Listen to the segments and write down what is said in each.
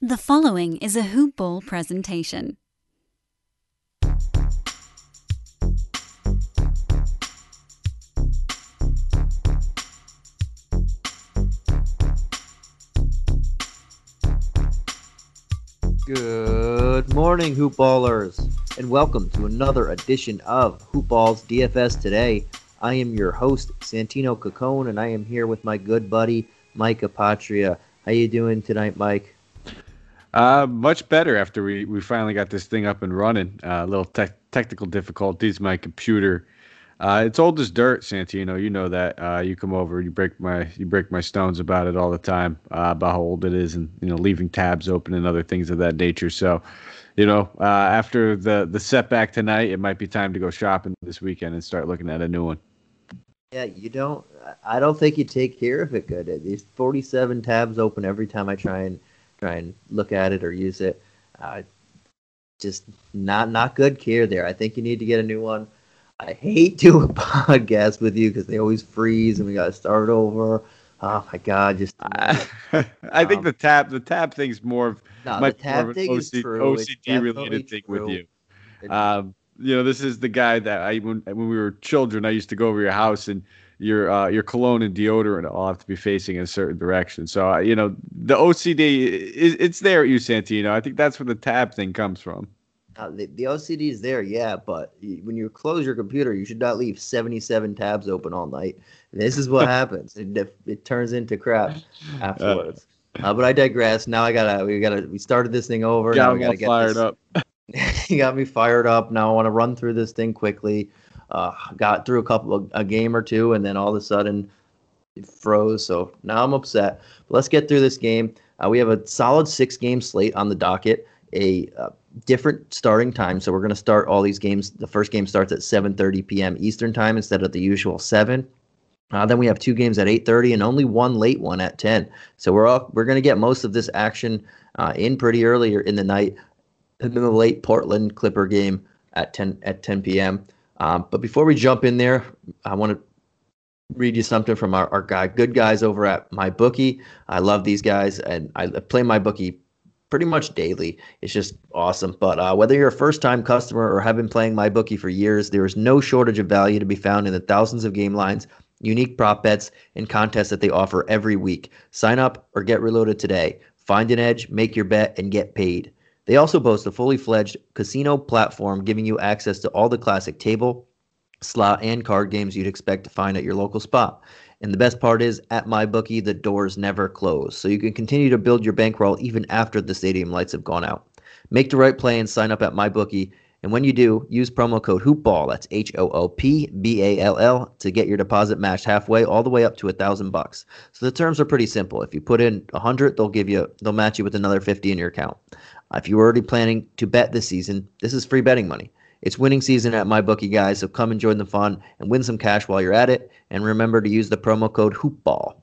The following is a Hoop Ball presentation. Good morning, Hoop Ballers, and welcome to another edition of Hoop Balls DFS Today. I am your host, Santino Cacone, and I am here with my good buddy, Mike Apatria. How you doing tonight, Mike? Uh, much better after we, we finally got this thing up and running. Uh, a little te- technical difficulties. My computer, uh, it's old as dirt, Santino. You know that. Uh, you come over, you break my you break my stones about it all the time uh, about how old it is, and you know leaving tabs open and other things of that nature. So, you know, uh, after the the setback tonight, it might be time to go shopping this weekend and start looking at a new one. Yeah, you don't. I don't think you take care of it good. These 47 tabs open every time I try and try and look at it or use it. Uh, just not not good care there. I think you need to get a new one. I hate doing podcasts with you because they always freeze and we got to start over. Oh my god! Just I, I think Um, the tap the tab thing's more of no, the much more of thing an is OC, true. OCD related thing with you. Um, you know, this is the guy that I when when we were children, I used to go over your house and your uh, your cologne and deodorant all have to be facing in a certain direction. So uh, you know, the OCD is it's there at you, Santino. I think that's where the tab thing comes from. Uh, the, the OCD is there, yeah, but when you close your computer, you should not leave 77 tabs open all night. This is what happens. It, it turns into crap afterwards. Uh, but I digress. Now I gotta, we gotta, we started this thing over. now Got we gotta get fired this, up. you got me fired up. Now I want to run through this thing quickly. Uh, got through a couple of a game or two, and then all of a sudden it froze. So now I'm upset. But let's get through this game. Uh, we have a solid six game slate on the docket. A uh, different starting time. So we're going to start all these games. The first game starts at 7:30 p.m. Eastern time instead of the usual seven. Uh, then we have two games at 8:30 and only one late one at 10. So we're all we're going to get most of this action uh, in pretty earlier in the night and then the late Portland Clipper game at 10 at 10 p.m. Um, but before we jump in there, I want to read you something from our, our guy, good guys over at MyBookie. I love these guys, and I play MyBookie pretty much daily. It's just awesome. But uh, whether you're a first time customer or have been playing MyBookie for years, there is no shortage of value to be found in the thousands of game lines, unique prop bets, and contests that they offer every week. Sign up or get reloaded today. Find an edge, make your bet, and get paid. They also boast a fully fledged casino platform giving you access to all the classic table, slot, and card games you'd expect to find at your local spot. And the best part is, at MyBookie, the doors never close, so you can continue to build your bankroll even after the stadium lights have gone out. Make the right play and sign up at MyBookie. And when you do, use promo code HoopBall, that's H O O P B A L L, to get your deposit matched halfway, all the way up to a thousand bucks. So the terms are pretty simple. If you put in a hundred, they'll give you, they'll match you with another fifty in your account. If you're already planning to bet this season, this is free betting money. It's winning season at MyBookie, guys, so come and join the fun and win some cash while you're at it. And remember to use the promo code HoopBall.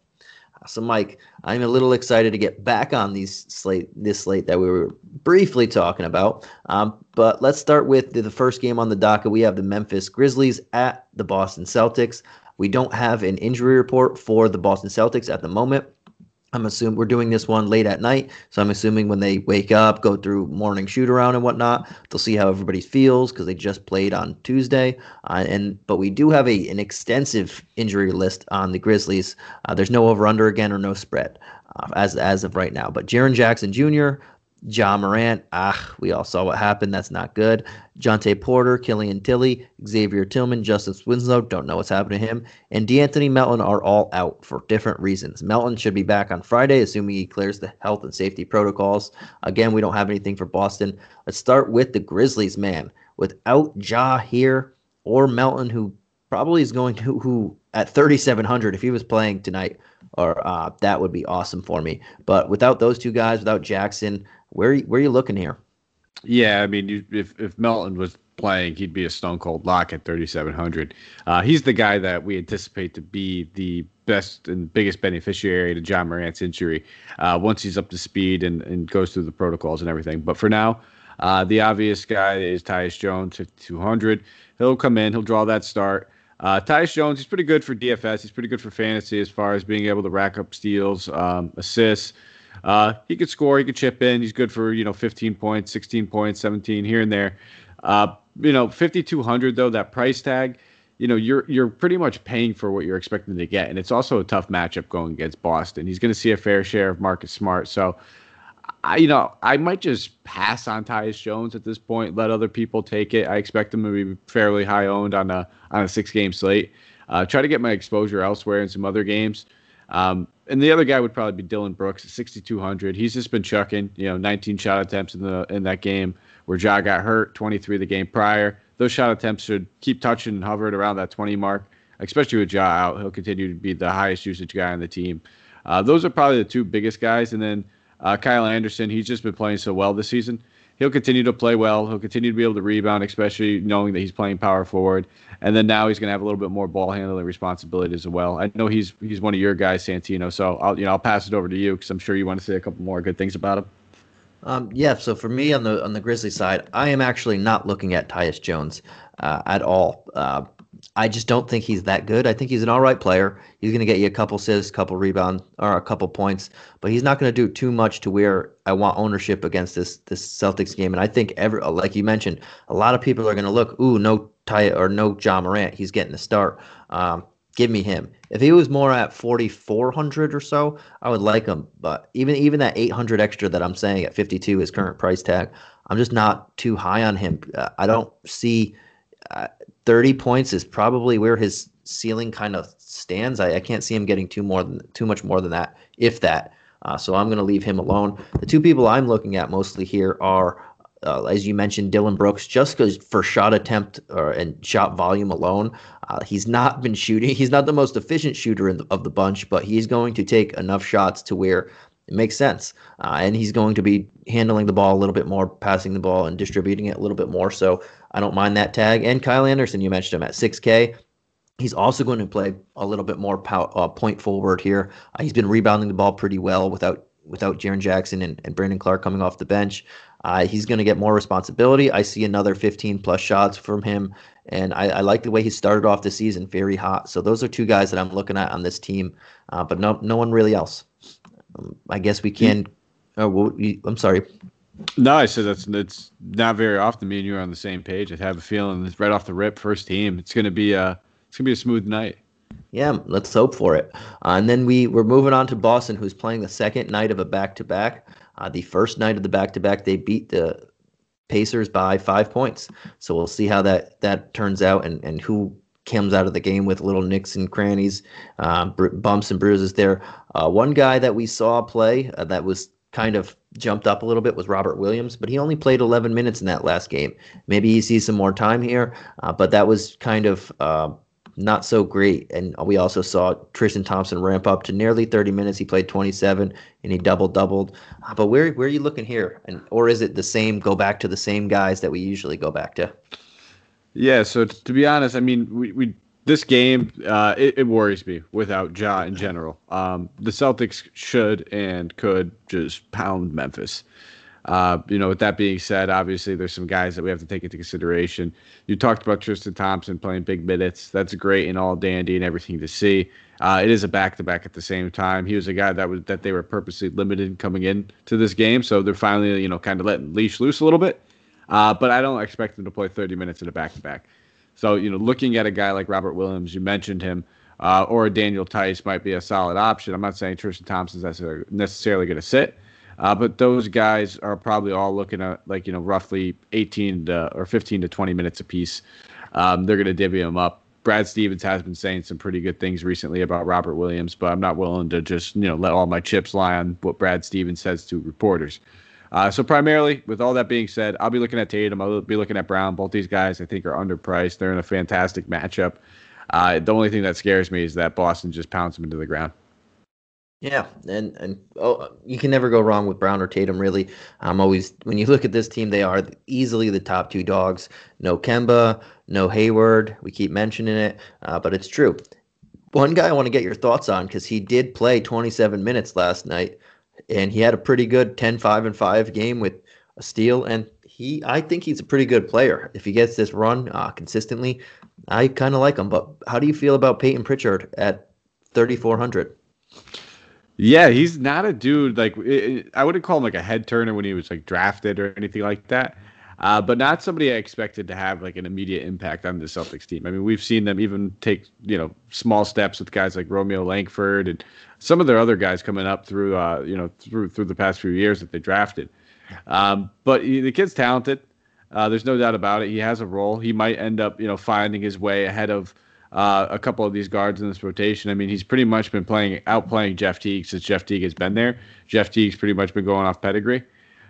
So, Mike, I'm a little excited to get back on these slate, this slate that we were briefly talking about. Um, but let's start with the, the first game on the docket. We have the Memphis Grizzlies at the Boston Celtics. We don't have an injury report for the Boston Celtics at the moment. I'm assuming we're doing this one late at night, so I'm assuming when they wake up, go through morning shoot around and whatnot, they'll see how everybody feels because they just played on Tuesday. Uh, and but we do have a an extensive injury list on the Grizzlies. Uh, there's no over under again or no spread uh, as as of right now. But Jaren Jackson Jr., Ja Morant, ah, we all saw what happened. That's not good. Jontay Porter, Killian Tilly, Xavier Tillman, Justice Winslow, don't know what's happened to him, and De'Anthony Melton are all out for different reasons. Melton should be back on Friday, assuming he clears the health and safety protocols. Again, we don't have anything for Boston. Let's start with the Grizzlies, man. Without Ja here or Melton, who probably is going to who at 3700 if he was playing tonight or uh, that would be awesome for me but without those two guys without jackson where where are you looking here Yeah, I mean, you, if if Melton was playing, he'd be a stone cold lock at 3,700. Uh, he's the guy that we anticipate to be the best and biggest beneficiary to Ja Morant's injury uh, once he's up to speed and, and goes through the protocols and everything. But for now, uh, the obvious guy is Tyus Jones at 200. He'll come in, he'll draw that start. Uh, Tyus Jones, he's pretty good for DFS. He's pretty good for fantasy as far as being able to rack up steals, um, assists. Uh, he could score, he could chip in. He's good for you know 15 points, 16 points, 17 here and there. Uh, you know, 5200 though that price tag. You know, you're you're pretty much paying for what you're expecting to get, and it's also a tough matchup going against Boston. He's going to see a fair share of Marcus Smart, so I, you know, I might just pass on Tyus Jones at this point. Let other people take it. I expect him to be fairly high owned on a on a six game slate. Uh, try to get my exposure elsewhere in some other games. Um, and the other guy would probably be Dillon Brooks at 6,200. He's just been chucking, you know, 19 shot attempts in the in that game where Ja got hurt, 23 the game prior. Those shot attempts should keep touching and hovering around that 20 mark, especially with Ja out. He'll continue to be the highest usage guy on the team. Uh, those are probably the two biggest guys. And then uh, Kyle Anderson, he's just been playing so well this season he'll continue to play well. He'll continue to be able to rebound, especially knowing that he's playing power forward. And then now he's going to have a little bit more ball handling responsibility as well. I know he's he's one of your guys, Santino. So I'll you know I'll pass it over to you because I'm sure you want to say a couple more good things about him. Um, yeah. So for me on the on the Grizzly side, I am actually not looking at Tyus Jones uh, at all. Uh, I just don't think he's that good. I think he's an all right player. He's going to get you a couple assists, a couple rebounds, or a couple points, but he's not going to do too much to where I want ownership against this this Celtics game. And I think every like you mentioned, a lot of people are going to look, ooh, no Ty or no Ja Morant. He's getting the start. Um, give me him. If he was more at 4400 or so, I would like him. But even even that 800 extra that I'm saying at 52 his current price tag, I'm just not too high on him. Uh, I don't see uh, 30 points is probably where his ceiling kind of stands. I, I can't see him getting too more than too much more than that, if that. Uh, so I'm going to leave him alone. The two people I'm looking at mostly here are, uh, as you mentioned, Dillon Brooks. Just because for shot attempt or and shot volume alone, uh, he's not been shooting. He's not the most efficient shooter the, of the bunch, but he's going to take enough shots to where it makes sense. Uh, and he's going to be handling the ball a little bit more, passing the ball, and distributing it a little bit more. So I don't mind that tag. And Kyle Anderson, you mentioned him at 6K. He's also going to play a little bit more pow- uh, point forward here. Uh, he's been rebounding the ball pretty well without without Jaren Jackson and, and Brandon Clarke coming off the bench. Uh, he's going to get more responsibility. I see another 15 plus shots from him, and I, I, like the way he started off the season, very hot. So those are two guys that I'm looking at on this team, uh, but no no one really else. Um, I guess we can. Oh, well, I'm sorry. No, I said that's it's not very often me and you are on the same page. I have a feeling right off the rip, first team, it's gonna be a it's gonna be a smooth night. Yeah, let's hope for it. Uh, and then we we're moving on to Boston, who's playing the second night of a back to back. The first night of the back to back, they beat the Pacers by five points. So we'll see how that that turns out and and who comes out of the game with little nicks and crannies, uh, bumps and bruises there. Uh, one guy that we saw play uh, that was kind of jumped up a little bit was Robert Williams, but he only played 11 minutes in that last game. Maybe he sees some more time here, uh, but that was kind of uh, not so great. And we also saw Tristan Thompson ramp up to nearly 30 minutes. He played 27 and he double doubled. Uh, but where where are you looking here? And or is it the same? Go back to the same guys that we usually go back to. Yeah. So to be honest, I mean we we this game, uh, it, it, worries me without Ja in general. Um, the Celtics should and could just pound Memphis. Uh, you know, with that being said, obviously there's some guys that we have to take into consideration. You talked about Tristan Thompson playing big minutes. That's great and all dandy and everything to see. Uh, it is a back-to-back at the same time. He was a guy that was that they were purposely limited coming in to this game, so they're finally you know kind of letting leash loose a little bit. Uh, but I don't expect them to play 30 minutes in a back-to-back. So, you know, looking at a guy like Robert Williams, you mentioned him, uh, or Daniel Theis might be a solid option. I'm not saying Tristan Thompson's necessarily going to sit, uh, but those guys are probably all looking at like, you know, roughly 18 to, or 15 to 20 minutes apiece. Um, they're going to divvy them up. Brad Stevens has been saying some pretty good things recently about Robert Williams, but I'm not willing to just, you know, let all my chips lie on what Brad Stevens says to reporters. Uh, so primarily, with all that being said, I'll be looking at Tatum. I'll be looking at Brown. Both these guys, I think, are underpriced. They're in a fantastic matchup. Uh, the only thing that scares me is that Boston just pounds them into the ground. Yeah, and and oh, you can never go wrong with Brown or Tatum. Really, I'm always when you look at this team, they are easily the top two dogs. No Kemba, no Hayward. We keep mentioning it, uh, but it's true. One guy I want to get your thoughts on because he did play 27 minutes last night and he had a pretty good 10-5 and 5 game with a steal and he I think he's a pretty good player. If he gets this run uh, consistently, I kind of like him. But how do you feel about Payton Pritchard at 3400? Yeah, he's not a dude like it, I wouldn't call him like a head turner when he was like drafted or anything like that. Uh, but not somebody I expected to have like an immediate impact on the Celtics team. I mean, we've seen them even take you know small steps with guys like Romeo Langford and some of their other guys coming up through uh, you know through through the past few years that they drafted. Um, but he, the kid's talented. Uh, there's no doubt about it. He has a role. He might end up you know finding his way ahead of uh, a couple of these guards in this rotation. I mean, he's pretty much been playing outplaying Jeff Teague since Jeff Teague has been there. Jeff Teague's pretty much been going off pedigree.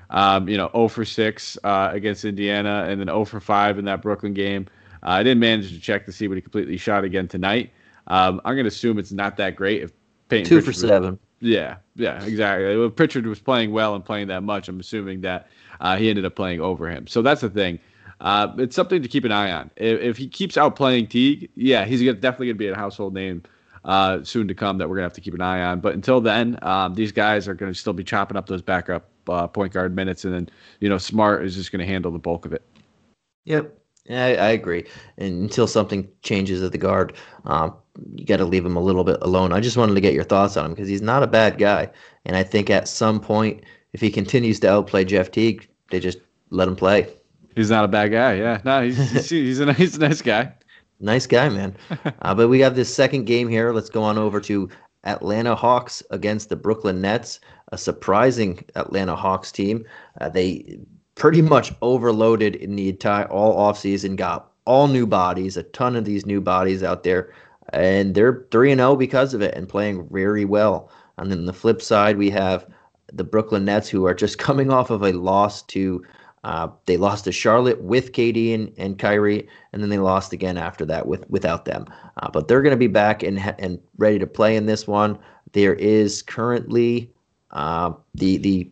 Um, you know, 0 for 6 uh, against Indiana, and then 0 for 5 in that Brooklyn game. Uh, I didn't manage to check to see what he completely shot again tonight. Um, I'm going to assume it's not that great. If Payton two Pritchard for seven. Was, yeah, yeah, exactly. If Pritchard was playing well and playing that much, I'm assuming that uh, he ended up playing over him. So that's the thing. Uh, it's something to keep an eye on. If, if he keeps outplaying Teague, yeah, he's gonna, definitely going to be a household name uh, soon to come that we're going to have to keep an eye on. But until then, um, these guys are going to still be chopping up those backup uh, point guard minutes, and then you know Smart is just going to handle the bulk of it. Yep, I, I agree. And until something changes at the guard, um, you got to leave him a little bit alone. I just wanted to get your thoughts on him because he's not a bad guy, and I think at some point, if he continues to outplay Jeff Teague, they just let him play. He's not a bad guy. Yeah, no, he's he's, he's a he's a nice guy. Nice guy, man. uh, but we have this second game here. Let's go on over to Atlanta Hawks against the Brooklyn Nets, a surprising Atlanta Hawks team. Uh, they pretty much overloaded in the entire all offseason, got all new bodies, a ton of these new bodies out there, and they're 3 and 0 because of it and playing very well. And then the flip side, we have the Brooklyn Nets who are just coming off of a loss to uh, they lost to Charlotte with KD and, and Kyrie, and then they lost again after that with without them. Uh, but they're going to be back and and ready to play in this one. There is currently uh, the the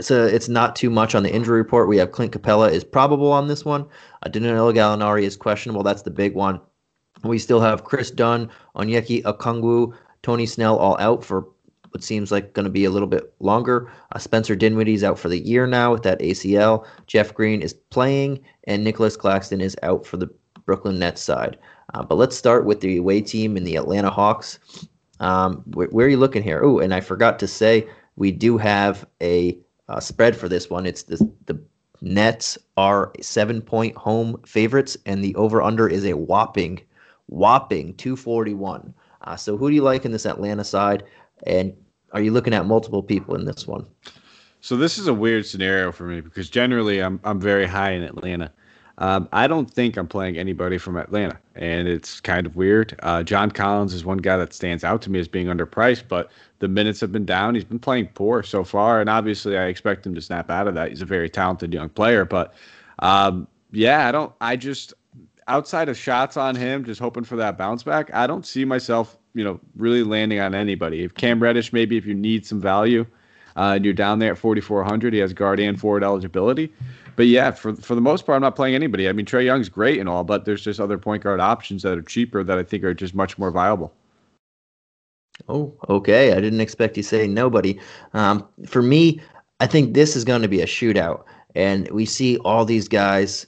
so it's not too much on the injury report. We have Clint Capela is probable on this one. Uh, Danilo Gallinari is questionable. That's the big one. We still have Kris Dunn, Onyeka Okongwu, Tony Snell all out for what seems like going to be a little bit longer. Uh, Spencer Dinwiddie's out for the year now with that ACL. Jeff Green is playing, and Nicolas Claxton is out for the Brooklyn Nets side. Uh, but let's start with the away team in the Atlanta Hawks. Um, where, where, are you looking here? Oh, and I forgot to say we do have a uh, spread for this one. It's the the Nets are seven point home favorites, and the over under is a whopping, whopping 241. Uh, so who do you like in this Atlanta side? And are you looking at multiple people in this one? So this is a weird scenario for me because generally I'm I'm very high in Atlanta. Um, I don't think I'm playing anybody from Atlanta, and it's kind of weird. Uh, John Collins is one guy that stands out to me as being underpriced, but the minutes have been down. He's been playing poor so far, and obviously I expect him to snap out of that. He's a very talented young player, but um, yeah, I don't. I just outside of shots on him, just hoping for that bounce back. I don't see myself you know, really landing on anybody. If Cam Reddish, maybe if you need some value, uh, and you're down there at 4,400, he has guard and forward eligibility. But yeah, for for the most part, I'm not playing anybody. I mean, Trae Young's great and all, but there's just other point guard options that are cheaper that I think are just much more viable. Oh, okay. I didn't expect you to say nobody. Um, for me, I think this is going to be a shootout, and we see all these guys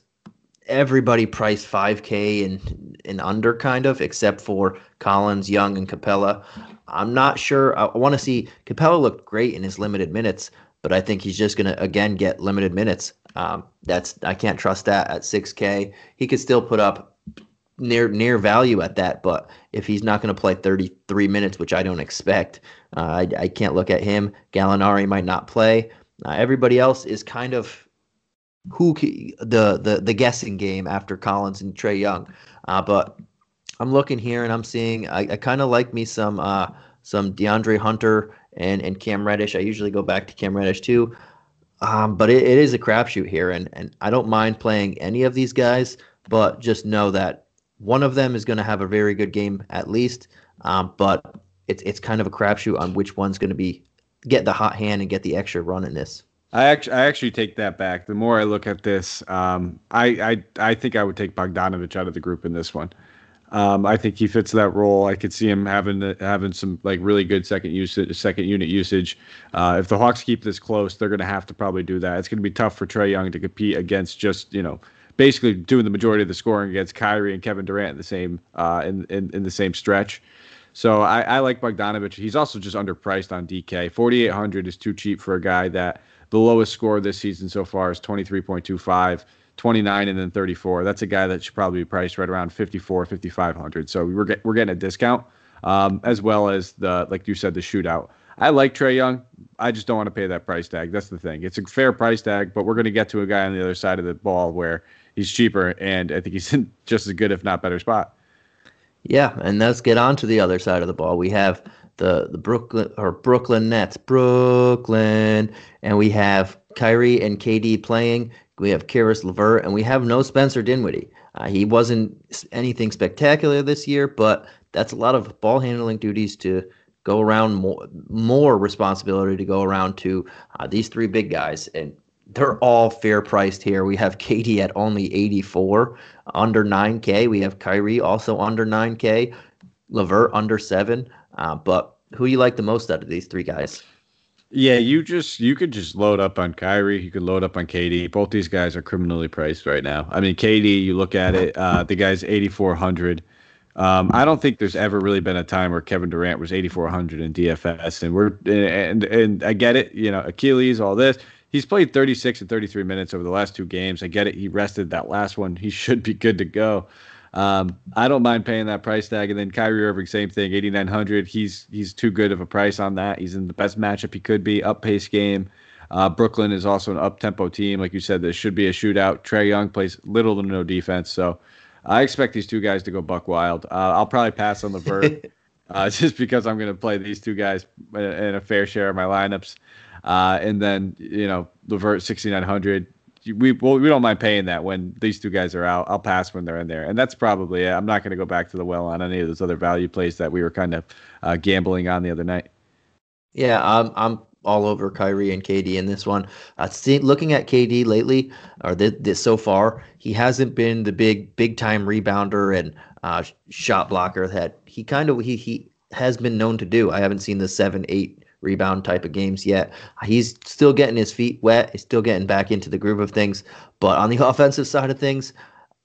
everybody priced 5K and and under kind of, except for Collins, Young, and Capela. I'm not sure. I, want to see Capela looked great in his limited minutes, but I think he's just going to again get limited minutes. Um, that's I can't trust that at 6K. He could still put up near near value at that, but if he's not going to play 33 minutes, which I don't expect, uh, I, I can't look at him. Gallinari might not play. Uh, everybody else is kind of who the the the guessing game after Collins and Trae Young. Uh, but I'm looking here and I'm seeing I, I kind of like me some uh, some De'Andre Hunter and and Cam Reddish. I usually go back to Cam Reddish too. Um, but it, it is a crapshoot here, and and I don't mind playing any of these guys, but just know that one of them is going to have a very good game at least. Um, but it's it's kind of a crapshoot on which one's going to be get the hot hand and get the extra run in this. I actually, I actually take that back. The more I look at this, um, I, I, I think I would take Bogdanovic out of the group in this one. Um, I think he fits that role. I could see him having having some like really good second usage, second unit usage. Uh, if the Hawks keep this close, they're going to have to probably do that. It's going to be tough for Trae Young to compete against just you know basically doing the majority of the scoring against Kyrie and Kevin Durant in the same uh, in, in in the same stretch. So I, I like Bogdanovic. He's also just underpriced on DK. 4,800 is too cheap for a guy that the lowest score this season so far is 23.25. 29 and then 34. That's a guy that should probably be priced right around 54, 5500. So we're get, we're getting a discount, um, as well as the like you said the shootout. I like Trae Young. I just don't want to pay that price tag. That's the thing. It's a fair price tag, but we're going to get to a guy on the other side of the ball where he's cheaper, and I think he's in just as good, if not better, spot. Yeah, and let's get on to the other side of the ball. We have the the Brooklyn or Brooklyn Nets, Brooklyn, and we have Kyrie and KD playing. We have Caris LeVert, and we have no Spencer Dinwiddie. Uh, he wasn't anything spectacular this year, but that's a lot of ball handling duties to go around more, more responsibility to go around to uh, these three big guys, and they're all fair priced here. We have KD at only 84, under 9K. We have Kyrie also under 9K, LeVert under seven. Uh, but who you like the most out of these three guys? Yeah, you just you could just load up on Kyrie. You could load up on KD. Both these guys are criminally priced right now. I mean, KD, you look at it, uh, the guy's eighty four hundred. Um, I don't think there's ever really been a time where Kevin Durant was eighty four hundred in DFS, and we're and and I get it. You know, Achilles, all this. He's played 36 and 33 minutes over the last two games. I get it. He rested that last one. He should be good to go. Um, I don't mind paying that price tag. And then Kyrie Irving, same thing, 8,900. He's he's too good of a price on that. He's in the best matchup he could be, up pace game. Uh, Brooklyn is also an up tempo team. Like you said, this should be a shootout. Trae Young plays little to no defense. So I expect these two guys to go buck wild. Uh, I'll probably pass on LeVert uh, just because I'm going to play these two guys in a fair share of my lineups. Uh, and then, you know, LeVert 6,900 we well, we don't mind paying that when these two guys are out. I'll pass when they're in there, and that's probably it. I'm not going to go back to the well on any of those other value plays that we were kind of uh, gambling on the other night. Yeah, I'm I'm all over Kyrie and KD in this one. Uh, see, looking at KD lately, or this, this so far, he hasn't been the big big time rebounder and uh, shot blocker that he kind of he he has been known to do. I haven't seen the seven eight rebound type of games yet. He's still getting his feet wet. He's still getting back into the groove of things. But on the offensive side of things,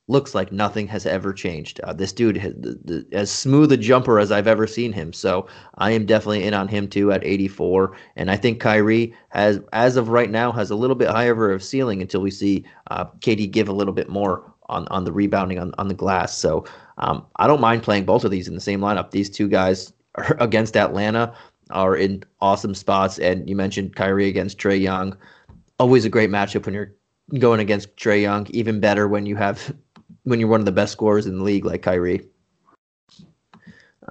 looks like nothing has ever changed. Uh, this dude has the, the, as smooth a jumper as I've ever seen him. So I am definitely in on him too at 84. And I think Kyrie has, as of right now, has a little bit higher of ceiling until we see uh, KD give a little bit more on, on the rebounding on, on the glass. So um, I don't mind playing both of these in the same lineup. These two guys are against Atlanta are in awesome spots. And you mentioned Kyrie against Trae Young. Always a great matchup when you're going against Trae Young. Even better when you have when you're one of the best scorers in the league like Kyrie.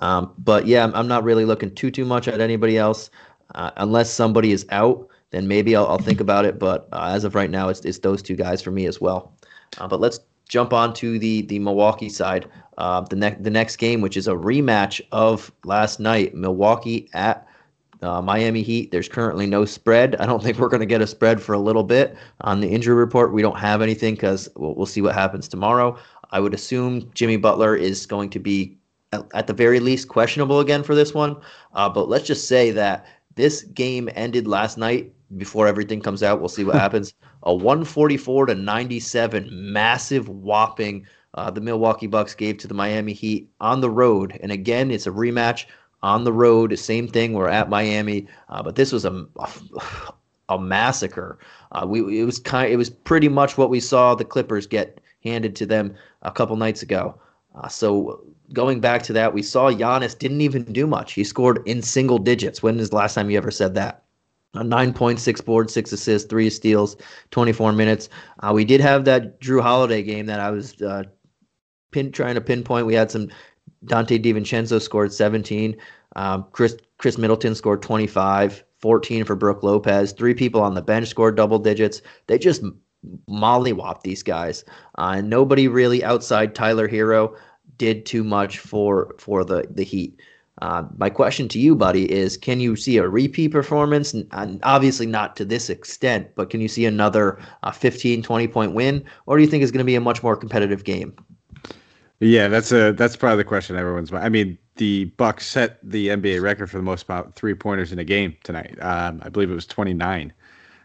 Um, but yeah, I'm, not really looking too too much at anybody else uh, unless somebody is out. Then maybe I'll, I'll think about it. But uh, as of right now, it's, it's those two guys for me as well. Uh, but let's jump on to the the Milwaukee side. Uh, the next the next game, which is a rematch of last night, Milwaukee at uh, Miami Heat, there's currently no spread. I don't think we're going to get a spread for a little bit. On the injury report, we don't have anything because we'll, we'll, see what happens tomorrow. I would assume Jimmy Butler is going to be, at, at the very least, questionable again for this one. Uh, but let's just say that this game ended last night before everything comes out. We'll see what happens. A 144 to 97 massive whopping uh, the Milwaukee Bucks gave to the Miami Heat on the road. And again, it's a rematch on the road. Same thing. We're at Miami, uh, but this was a a, massacre. Uh, we it was kind. It was pretty much what we saw the Clippers get handed to them a couple nights ago. Uh, so going back to that, we saw Giannis didn't even do much. He scored in single digits. When is the last time you ever said that? A 9.6 boards, six assists, three steals, 24 minutes. Uh, we did have that Jrue Holiday game that I was uh, pin trying to pinpoint. We had some Donte DiVincenzo scored 17. Um, Khris Khris Middleton scored 25. 14 for Brook Lopez. Three people on the bench scored double digits. They just mollywop these guys. Uh, nobody really outside Tyler Herro did too much for for the the Heat. Uh, my question to you, buddy, is: Can you see a repeat performance? And obviously not to this extent, but can you see another uh, 15, 20 point win, or do you think it's going to be a much more competitive game? Yeah, that's a that's probably the question everyone's. I mean, the Bucks set the NBA record for the most about three pointers in a game tonight. Um, I believe it was 29.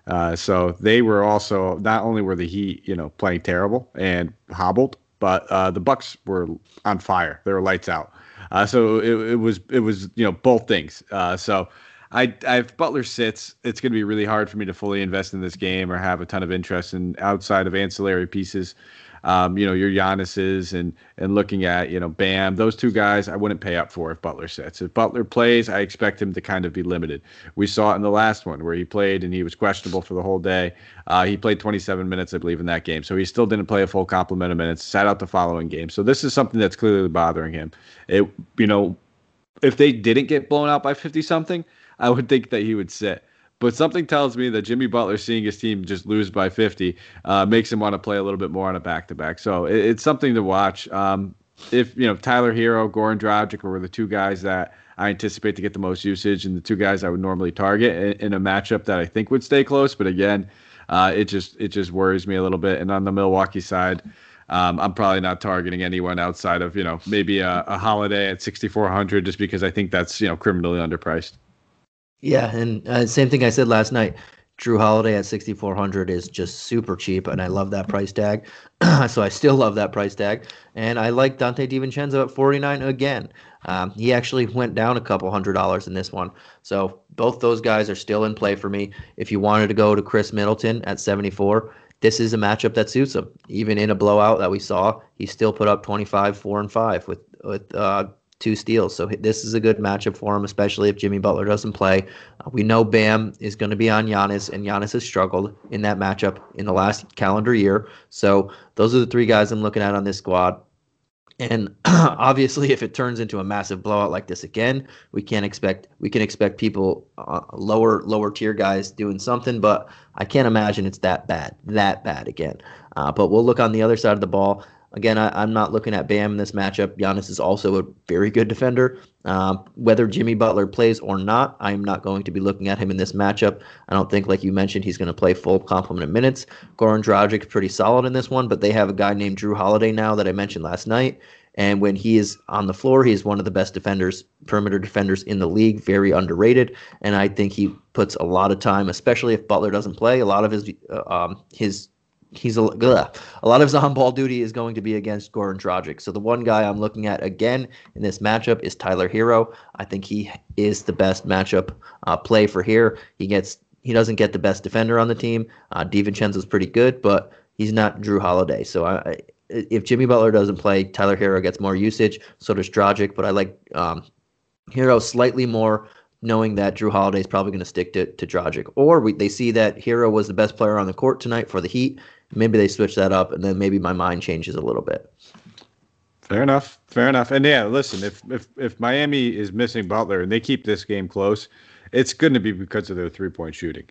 Uh, so they were also not only were the Heat, you know, playing terrible and hobbled, but uh, the Bucks were on fire. They were lights out. Uh, so it, it was it was you know both things. Uh, so I, I if Butler sits, it's going to be really hard for me to fully invest in this game or have a ton of interest in outside of ancillary pieces um, you know, your Giannis's and and looking at you know Bam, those two guys, I wouldn't pay up for if Butler sits. If Butler plays, I expect him to kind of be limited. We saw it in the last one where he played and he was questionable for the whole day. Uh, he played 27 minutes, I believe, in that game, so he still didn't play a full complement of minutes. Sat out the following game, so this is something that's clearly bothering him. It, you know, if they didn't get blown out by 50 something, I would think that he would sit. But something tells me that Jimmy Butler seeing his team just lose by 50 uh, makes him want to play a little bit more on a back to back. So it, it's something to watch. Um, if you know Tyler Herro, Goran Dragic were the two guys that I anticipate to get the most usage, and the two guys I would normally target in, in a matchup that I think would stay close. But again, uh, it just it just worries me a little bit. And on the Milwaukee side. Um, I'm probably not targeting anyone outside of you know maybe a, a holiday at 6,400 just because I think that's you know criminally underpriced. Yeah, and uh, same thing I said last night. Jrue Holiday at 6400 is just super cheap, and I love that price tag. so I still love that price tag, and I like Donte DiVincenzo at 49 again. Um, he actually went down a couple hundred dollars in this one, so both those guys are still in play for me. If you wanted to go to Khris Middleton at 74, this is a matchup that suits him. Even in a blowout that we saw, he still put up 25, four and five with with uh, two steals. So this is a good matchup for him, especially if Jimmy Butler doesn't play. Uh, we know Bam is going to be on Giannis, and Giannis has struggled in that matchup in the last calendar year. So those are the three guys I'm looking at on this squad. And obviously, if it turns into a massive blowout like this again, we can't expect we can expect people uh, lower lower tier guys doing something. But I can't imagine it's that bad, that bad again. Uh, but we'll look on the other side of the ball. Again, I, am not looking at Bam in this matchup. Giannis is also a very good defender. Um, whether Jimmy Butler plays or not, I am not going to be looking at him in this matchup. I don't think, like you mentioned, he's going to play full complement of minutes. Goran Dragic pretty solid in this one, but they have a guy named Jrue Holiday now that I mentioned last night. And when he is on the floor, he is one of the best defenders, perimeter defenders in the league, very underrated. And I think he puts a lot of time, especially if Butler doesn't play. A lot of his uh, um, his he's a, ugh, a lot of his on-ball duty is going to be against Goran Dragic. So the one guy I'm looking at again in this matchup is Tyler Herro. I think he is the best matchup uh, play for here. He gets he doesn't get the best defender on the team. Uh, DiVincenzo's pretty good, but he's not Jrue Holiday. So I, if Jimmy Butler doesn't play, Tyler Herro gets more usage. So does Dragic, but I like um, Herro slightly more knowing that Jrue Holiday is probably going to stick to, to Dragic. Or we, they see that Herro was the best player on the court tonight for the Heat, maybe they switch that up, and then maybe my mind changes a little bit. Fair enough. Fair enough. And yeah, listen, if if if Miami is missing Butler and they keep this game close, it's going to be because of their three point shooting.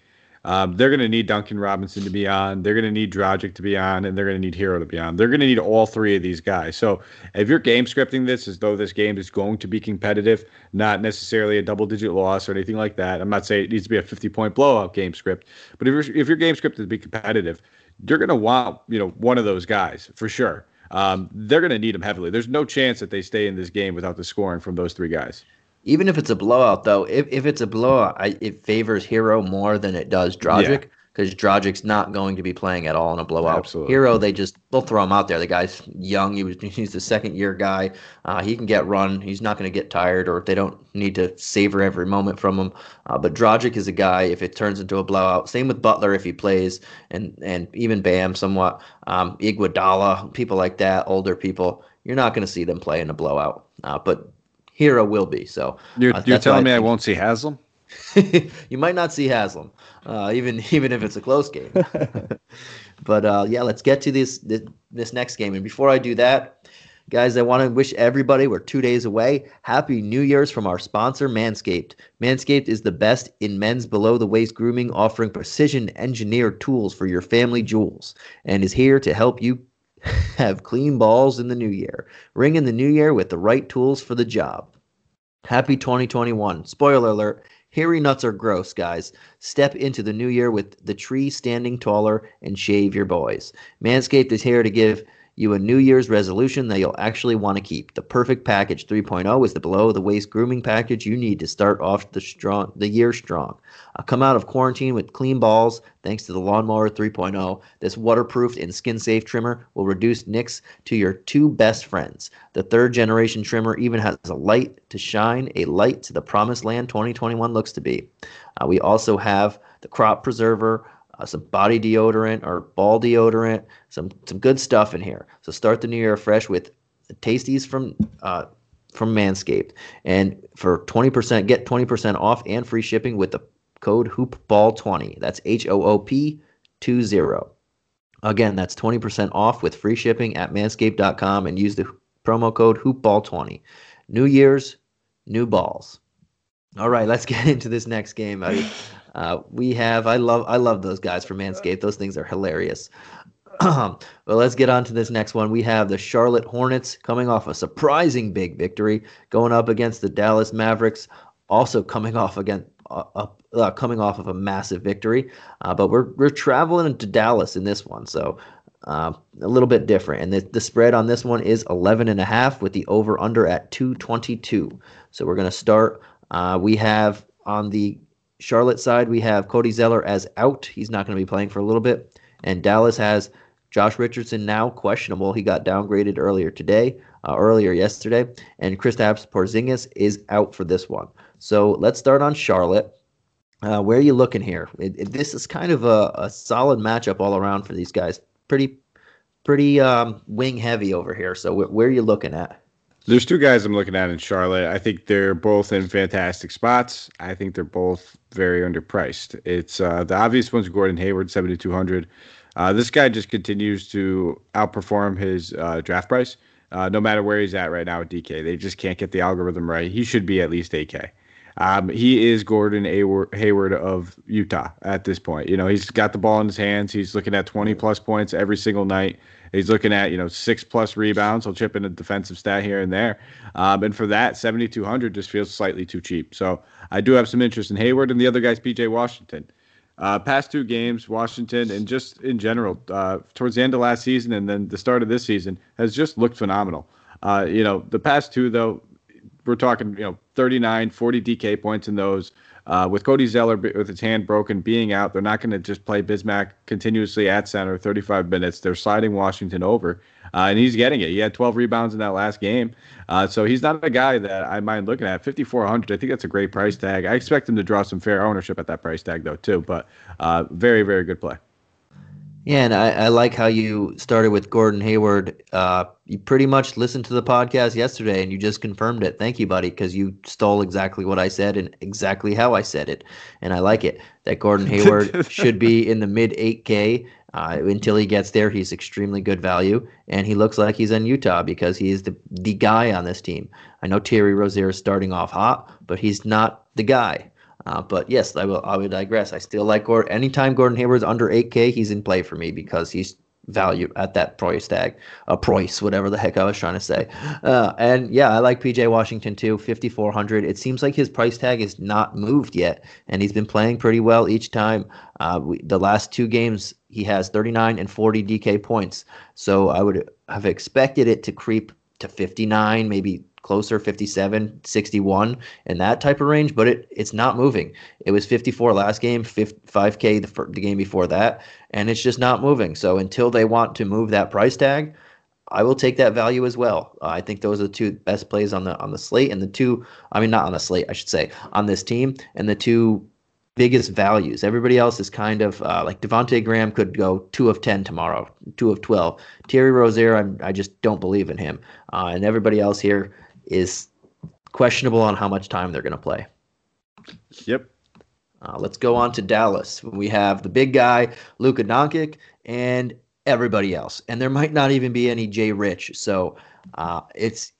Um, they're going to need Duncan Robinson to be on. They're going to need Dragic to be on, and they're going to need Herro to be on. They're going to need all three of these guys. So if you're game scripting this as though this game is going to be competitive, not necessarily a double digit loss or anything like that, I'm not saying it needs to be a 50 point blowout game script, but if you're if your game script is to be competitive, you're going to want you know one of those guys for sure. Um, they're going to need them heavily. There's no chance that they stay in this game without the scoring from those three guys. Even if it's a blowout, though, if, if it's a blowout, I, it favors Herro more than it does Dragic. Yeah because Dragic's not going to be playing at all in a blowout. Absolutely. Herro, they just they'll throw him out there. The guy's young. He was he's the second year guy. Uh, he can get run. He's not going to get tired, or they don't need to savor every moment from him. Uh, but Dragic is a guy. If it turns into a blowout, same with Butler if he plays, and and even Bam somewhat. Um, Iguodala, people like that, older people. You're not going to see them play in a blowout. Uh, but Herro will be. So you're, uh, you're telling me I won't see Haslem. you might not see Haslem, uh, even even if it's a close game. but uh, yeah, let's get to this, this this next game. And before I do that, guys, I want to wish everybody we're two days away. Happy New Year's from our sponsor, Manscaped. Manscaped is the best in men's below the waist grooming, offering precision engineered tools for your family jewels, and is here to help you have clean balls in the new year. Ring in the new year with the right tools for the job. Happy 2021. Spoiler alert Hairy nuts are gross, guys. Step into the new year with the tree standing taller and shave your boys. Manscaped is here to give you a New Year's resolution that you'll actually want to keep. The perfect package 3.0 is the below the waist grooming package you need to start off the strong the year strong. Uh, come out of quarantine with clean balls thanks to the Lawnmower 3.0. This waterproof and skin safe trimmer will reduce nicks to your two best friends. The third generation trimmer even has a light to shine, a light to the promised land 2021 looks to be. Uh, we also have the crop preserver uh, some body deodorant or ball deodorant, some some good stuff in here. So start the new year fresh with tasties from uh, from Manscaped, and for twenty percent, get twenty percent off and free shipping with the code hoopball20. That's H O O P two zero. Again, that's twenty percent off with free shipping at manscaped.com and use the promo code hoopball20. New Year's, new balls. All right, let's get into this next game. I, uh, we have I love I love those guys for Manscaped. Those things are hilarious. well, let's get on to this next one. We have the Charlotte Hornets coming off a surprising big victory, going up against the Dallas Mavericks, also coming off again uh, uh, coming off of a massive victory. Uh, but we're we're traveling to Dallas in this one, so uh, a little bit different. And the, the spread on this one is 11 and a half with the over under at 222. So we're going to start. Uh, we have on the Charlotte side, we have Cody Zeller as out. He's not going to be playing for a little bit. And Dallas has Josh Richardson now questionable. He got downgraded earlier today, uh, earlier yesterday. And Kristaps Porzingis is out for this one. So let's start on Charlotte. Uh, where are you looking here? It, it, this is kind of a, a, solid matchup all around for these guys. Pretty, pretty um, wing heavy over here. So wh- where are you looking at? There's two guys I'm looking at in Charlotte. I think they're both in fantastic spots. I think they're both very underpriced. It's uh, the obvious one's Gordon Hayward, 7,200. Uh, this guy just continues to outperform his uh, draft price. Uh, no matter where he's at right now with DK, they just can't get the algorithm right. He should be at least 8K. Um, he is Gordon Hayward of Utah at this point. You know, he's got the ball in his hands. He's looking at 20 plus points every single night. He's looking at you know six plus rebounds. He'll chip in a defensive stat here and there, um, and for that, 7,200 just feels slightly too cheap. So I do have some interest in Hayward and the other guys, PJ Washington. Uh, past two games, Washington and just in general, uh, towards the end of last season and then the start of this season has just looked phenomenal. Uh, you know, the past two though, we're talking you know 39, 40 DK points in those. Uh, with Cody Zeller with his hand broken, being out, they're not going to just play Bismack continuously at center 35 minutes. They're sliding Washington over, uh, and he's getting it. He had 12 rebounds in that last game, uh, so he's not a guy that I mind looking at. 5400, I think that's a great price tag. I expect him to draw some fair ownership at that price tag though too, but uh, very very good play. Yeah, and I, I, like how you started with Gordon Hayward. Uh, you pretty much listened to the podcast yesterday and you just confirmed it. Thank you, buddy, because you stole exactly what I said and exactly how I said it. And I like it that Gordon Hayward should be in the mid 8K. Uh, until he gets there, he's extremely good value, and he looks like he's in Utah because he is the the guy on this team. I know Terry Rozier is starting off hot, but he's not the guy. Uh, but yes, I will. I would digress. I still like Gordon. Anytime Gordon Hayward's under 8K, he's in play for me because he's valued at that price tag, a price, whatever the heck I was trying to say. Uh, and yeah, I like PJ Washington too, 5400. It seems like his price tag is not moved yet, and he's been playing pretty well each time. Uh, we, the last two games, he has 39 and 40 DK points. So I would have expected it to creep to 59, maybe closer 57 61 in that type of range but it it's not moving it was 54 last game 5k the, the game before that and it's just not moving so until they want to move that price tag I will take that value as well. Uh, I think those are the two best plays on the on the slate, and the two, I mean, not on the slate, I should say, on this team, and the two biggest values. Everybody else is kind of uh, like Devonte Graham could go two of ten tomorrow, two of twelve. Terry Rozier, I'm, I just don't believe in him, uh, and everybody else here is questionable on how much time they're going to play. Yep. Uh, let's go on to Dallas. We have the big guy, Luka Doncic, and everybody else. And there might not even be any Jay Rich. So uh, it's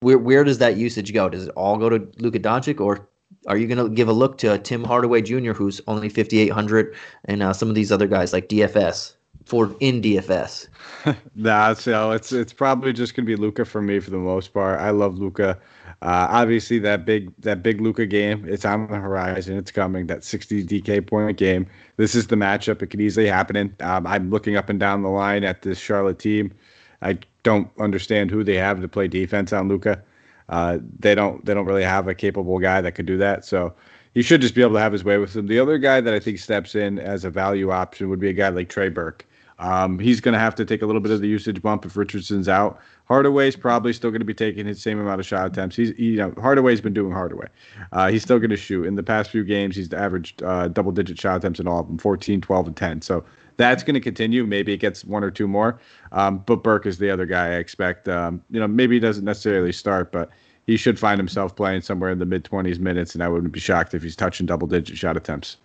where where does that usage go? Does it all go to Luka Doncic, or are you going to give a look to Tim Hardaway Jr., who's only 5,800, and uh, some of these other guys like DFS? For in DFS. nah, so it's it's probably just gonna be Luka for me for the most part. I love Luka. Uh, obviously, that big that big Luka game, it's on the horizon. It's coming. That 60 DK point game. This is the matchup. It could easily happen. Um, I'm looking up and down the line at this Charlotte team. I don't understand who they have to play defense on Luka. Uh, they don't they don't really have a capable guy that could do that. So he should just be able to have his way with him. The other guy that I think steps in as a value option would be a guy like Trey Burke. Um, he's going to have to take a little bit of the usage bump if Richardson's out. Hardaway's probably still going to be taking his same amount of shot attempts. He's, you know, Hardaway's been doing Hardaway. Uh, he's still going to shoot. In the past few games, he's averaged uh, double digit shot attempts in all of them 14, 12, and 10. So that's going to continue. Maybe it gets one or two more. Um, but Burke is the other guy I expect. Um, you know, maybe he doesn't necessarily start, but he should find himself playing somewhere in the mid 20s minutes, and I wouldn't be shocked if he's touching double digit shot attempts.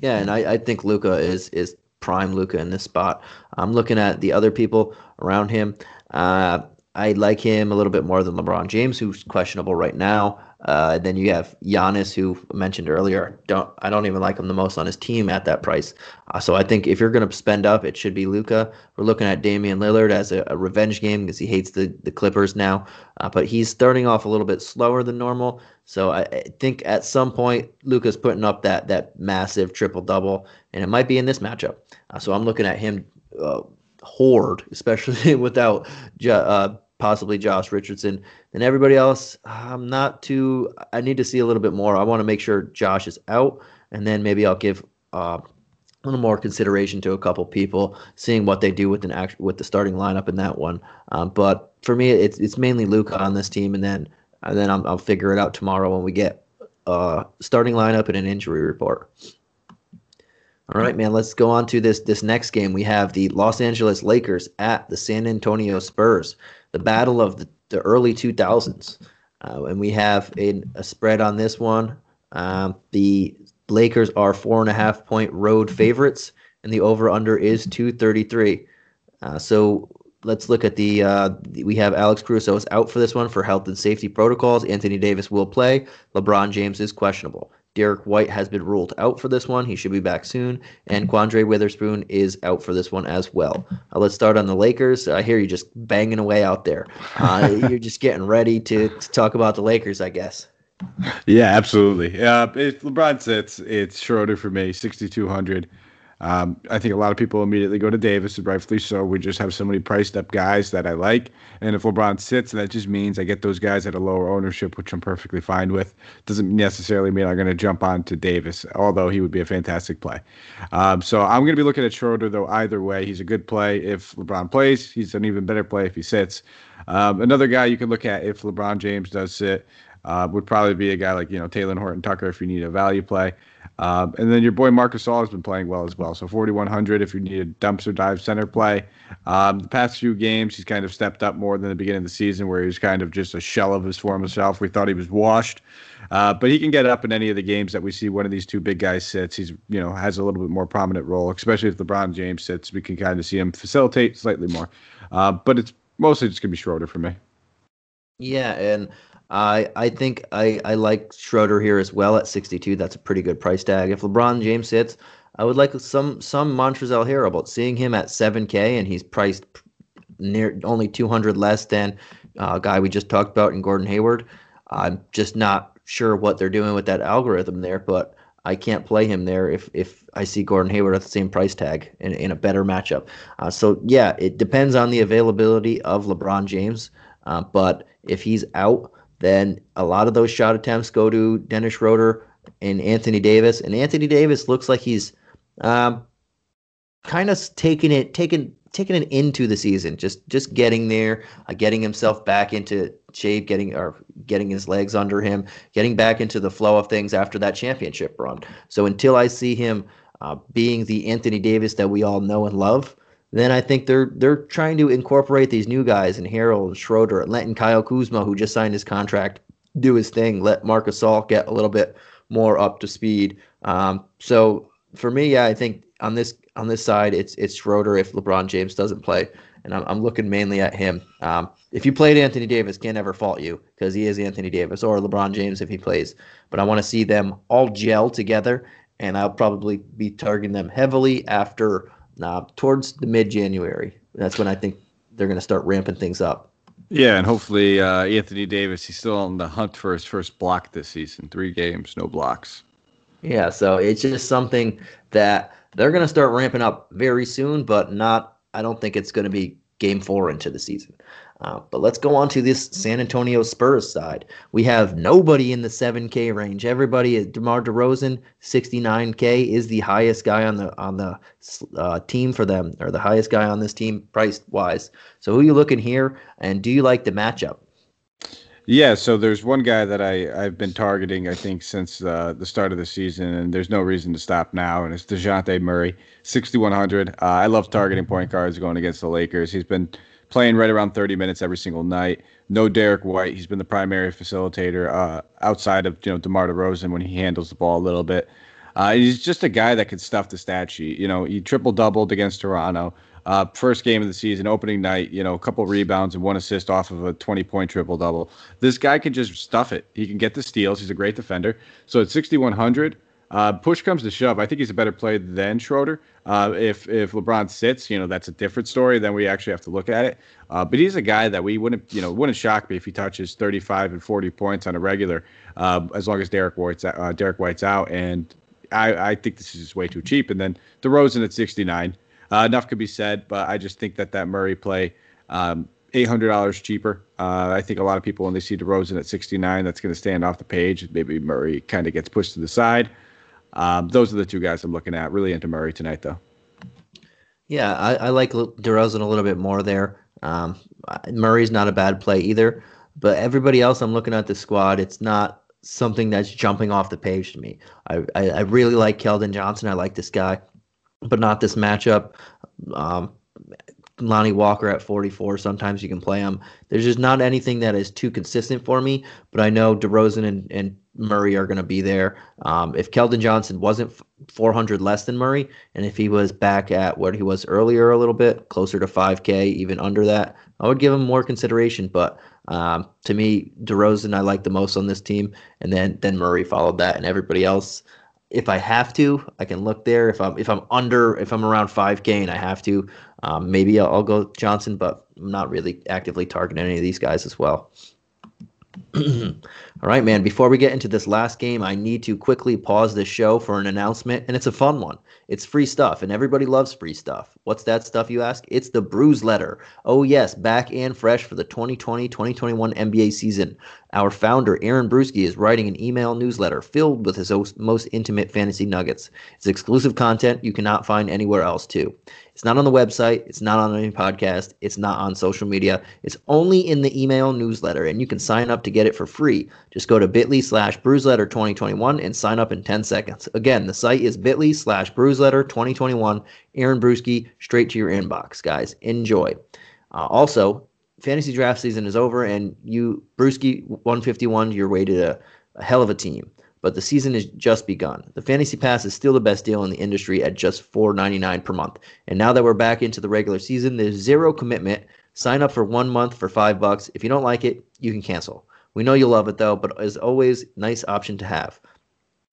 Yeah, and I, I think Luka is is prime Luka in this spot. I'm looking at the other people around him. Uh, I like him a little bit more than LeBron James, who's questionable right now. Uh, then you have Giannis, who mentioned earlier. Don't I don't even like him the most on his team at that price. Uh, so I think if you're going to spend up, it should be Luka. We're looking at Damian Lillard as a, a revenge game because he hates the the Clippers now. Uh, but he's starting off a little bit slower than normal. So I, I think at some point Luka's putting up that that massive triple double, and it might be in this matchup. Uh, so I'm looking at him uh, hoard, especially without uh, possibly Josh Richardson. And everybody else, I'm not too. I need to see a little bit more. I want to make sure Josh is out, and then maybe I'll give uh, a little more consideration to a couple people, seeing what they do with an act, with the starting lineup in that one. Um, but for me, it's it's mainly Luka on this team, and then and then I'll, I'll figure it out tomorrow when we get uh, starting lineup and an injury report. All right, man. Let's go on to this this next game. We have the Los Angeles Lakers at the San Antonio Spurs the battle of the, the early 2000s. Uh, and we have a, a, spread on this one. Um, the Lakers are four and a half point road favorites, and the over under is 233. Uh, so let's look at the. Uh, we have Alex Caruso is out for this one for health and safety protocols. Anthony Davis will play. LeBron James is questionable. Derrick White has been ruled out for this one. He should be back soon. And Quinndary Weatherspoon is out for this one as well. Uh, let's start on the Lakers. I hear you just banging away out there. Uh, you're just getting ready to, to, talk about the Lakers, I guess. Yeah, absolutely. Uh, if LeBron sits, it's Schroeder for me, 6,200. Um, I think a lot of people immediately go to Davis, and rightfully so. We just have so many priced up guys that I like. And if LeBron sits, that just means I get those guys at a lower ownership, which I'm perfectly fine with. Doesn't necessarily mean I'm going to jump on to Davis, although he would be a fantastic play. Um, so I'm going to be looking at Schroeder, though, either way. He's a good play if LeBron plays, he's an even better play if he sits. Um, another guy you can look at if LeBron James does sit uh, would probably be a guy like, you know, Talen Horton Tucker if you need a value play. Um, and then your boy Marcus Gasol has been playing well as well. So 4,100 if you need a dumpster dive center play. Um, the past few games, he's kind of stepped up more than the beginning of the season, where he was kind of just a shell of his former self. We thought he was washed, uh, but he can get up in any of the games that we see one of these two big guys sits. He's you know has a little bit more prominent role, especially if LeBron James sits. We can kind of see him facilitate slightly more, uh, but it's mostly just gonna be Schroeder for me. Yeah, and I I think I, I like Schroeder here as well at 62. That's a pretty good price tag. If LeBron James hits, I would like some some Montrezl about seeing him at 7K and he's priced near only 200 less than a uh, guy we just talked about in Gordon Hayward. I'm just not sure what they're doing with that algorithm there, but I can't play him there if if I see Gordon Hayward at the same price tag in, in a better matchup. Uh, so yeah, it depends on the availability of LeBron James, uh, but if he's out then a lot of those shot attempts go to Dennis Schroeder and Anthony Davis. And Anthony Davis looks like he's um, kind of taking it, taking taking it into the season, just just getting there, uh, getting himself back into shape, getting or getting his legs under him, getting back into the flow of things after that championship run. So until I see him uh, being the Anthony Davis that we all know and love, then I think they're they're trying to incorporate these new guys and Harrell and Schroeder and letting Kyle Kuzma, who just signed his contract, do his thing. Let Marc Gasol get a little bit more up to speed. Um, so for me, yeah, I think on this on this side, it's it's Schroeder if LeBron James doesn't play, and I'm, I'm looking mainly at him. Um, if you played Anthony Davis, can't ever fault you because he is Anthony Davis or LeBron James if he plays. But I want to see them all gel together, and I'll probably be targeting them heavily after uh, towards the mid January. That's when I think they're going to start ramping things up. Yeah, and hopefully uh, Anthony Davis, he's still on the hunt for his first block this season. Three games, no blocks. Yeah, so it's just something that they're going to start ramping up very soon, but not. I don't think it's going to be game four into the season. Uh, but let's go on to this San Antonio Spurs side. We have nobody in the 7K range. Everybody at DeMar DeRozan, 69K is the highest guy on the on the uh, team for them, or the highest guy on this team price wise. So who are you looking here, and do you like the matchup? Yeah, so there's one guy that I, I've been targeting, I think, since uh, the start of the season, and there's no reason to stop now, and it's DeJounte Murray, 6,100. Uh, I love targeting point guards going against the Lakers. He's been playing right around 30 minutes every single night. No Derrick White. He's been the primary facilitator uh, outside of you know DeMar DeRozan when he handles the ball a little bit. Uh, he's just a guy that could stuff the stat sheet. You know, he triple doubled against Toronto. Uh, first game of the season, opening night, you know, a couple rebounds and one assist off of a 20 point triple double. This guy can just stuff it. He can get the steals. He's a great defender. So at 6,100, uh, push comes to shove. I think he's a better player than Schroeder. Uh, if if LeBron sits, you know that's a different story. Then we actually have to look at it. Uh, but he's a guy that we wouldn't, you know, wouldn't shock me if he touches 35 and 40 points on a regular, uh, as long as Derrick White's uh, Derrick White's out. And I, I think this is just way too cheap. And then DeRozan at 69. Uh, enough could be said, but I just think that that Murray play. Um, eight hundred dollars cheaper. Uh, I think a lot of people when they see DeRozan at sixty nine, that's going to stand off the page. Maybe Murray kind of gets pushed to the side. Um, those are the two guys I'm looking at. Really into Murray tonight, though. Yeah, I, I like DeRozan a little bit more there. Um, Murray's not a bad play either, but everybody else I'm looking at the squad, it's not something that's jumping off the page to me. I, I, I really like Keldon Johnson. I like this guy, but not this matchup. Um, Lonnie Walker at 44. Sometimes you can play him. There's just not anything that is too consistent for me, but I know DeRozan and, and Murray are going to be there. Um, if Keldon Johnson wasn't 400 less than Murray, and if he was back at what he was earlier a little bit, closer to 5K, even under that, I would give him more consideration. But um, to me, DeRozan I like the most on this team, and then then Murray followed that, and everybody else. If I have to, I can look there. If I'm if I'm under, if I'm around 5K and I have to, um, maybe I'll, I'll go Johnson, but I'm not really actively targeting any of these guys as well. All right, man. Before we get into this last game, I need to quickly pause this show for an announcement, and it's a fun one. It's free stuff, and everybody loves free stuff. What's that stuff, you ask? It's the Bruise Letter. Oh, yes, back and fresh for the 2020 2021 NBA season. Our founder, Aaron Bruski, is writing an email newsletter filled with his most intimate fantasy nuggets. It's exclusive content you cannot find anywhere else, too. It's not on the website. It's not on any podcast. It's not on social media. It's only in the email newsletter, and you can sign up to get it for free. Just go to bit.ly slash bruiseletter 2021 and sign up in 10 seconds. Again, the site is bit.ly slash bruiseletter 2021. Aaron Bruski, straight to your inbox, guys. Enjoy. Uh, also, fantasy draft season is over, and you, Bruski 151, you're weighted a, a hell of a team but the season has just begun. The Fantasy Pass is still the best deal in the industry at just $4.99 per month. And now that we're back into the regular season, there's zero commitment. Sign up for one month for five bucks. If you don't like it, you can cancel. We know you'll love it though, but as always, nice option to have.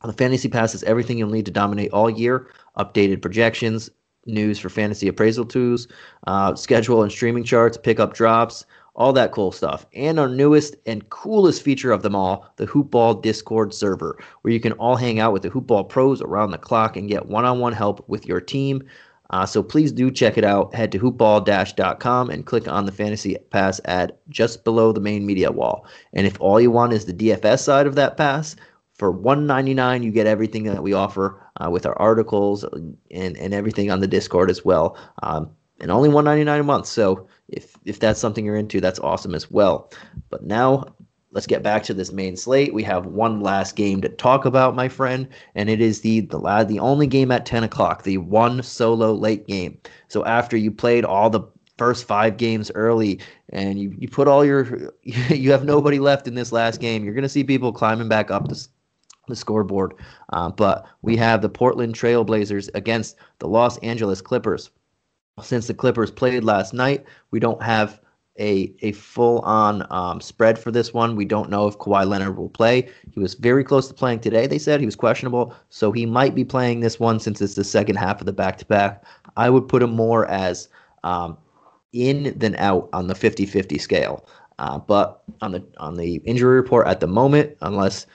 The Fantasy Pass is everything you'll need to dominate all year. Updated projections, news for fantasy appraisal tools, uh, schedule and streaming charts, pickup drops, all that cool stuff. And our newest and coolest feature of them all, the Hoopball Discord server, where you can all hang out with the Hoopball pros around the clock and get one on one help with your team. Uh, so please do check it out. Head to hoopball-.com and click on the Fantasy Pass ad just below the main media wall. And if all you want is the DFS side of that pass, for $1.99 you get everything that we offer uh, with our articles and, and everything on the Discord as well. Um, and only $1.99 a month. So if if that's something you're into, that's awesome as well. But now let's get back to this main slate. We have one last game to talk about, my friend, and it is the the lad the only game at 10 o'clock, the one solo late game. So after you played all the first five games early and you, you put all your you have nobody left in this last game you're going to see people climbing back up the, the scoreboard uh, but we have the portland trailblazers against the los angeles clippers since the Clippers played last night, we don't have a a full on um, spread for this one. We don't know if Kawhi Leonard will play. He was very close to playing today. They said he was questionable, so he might be playing this one since it's the second half of the back to back. I would put him more as um, in than out on the 50-50 scale. Uh, but on the on the injury report at the moment, unless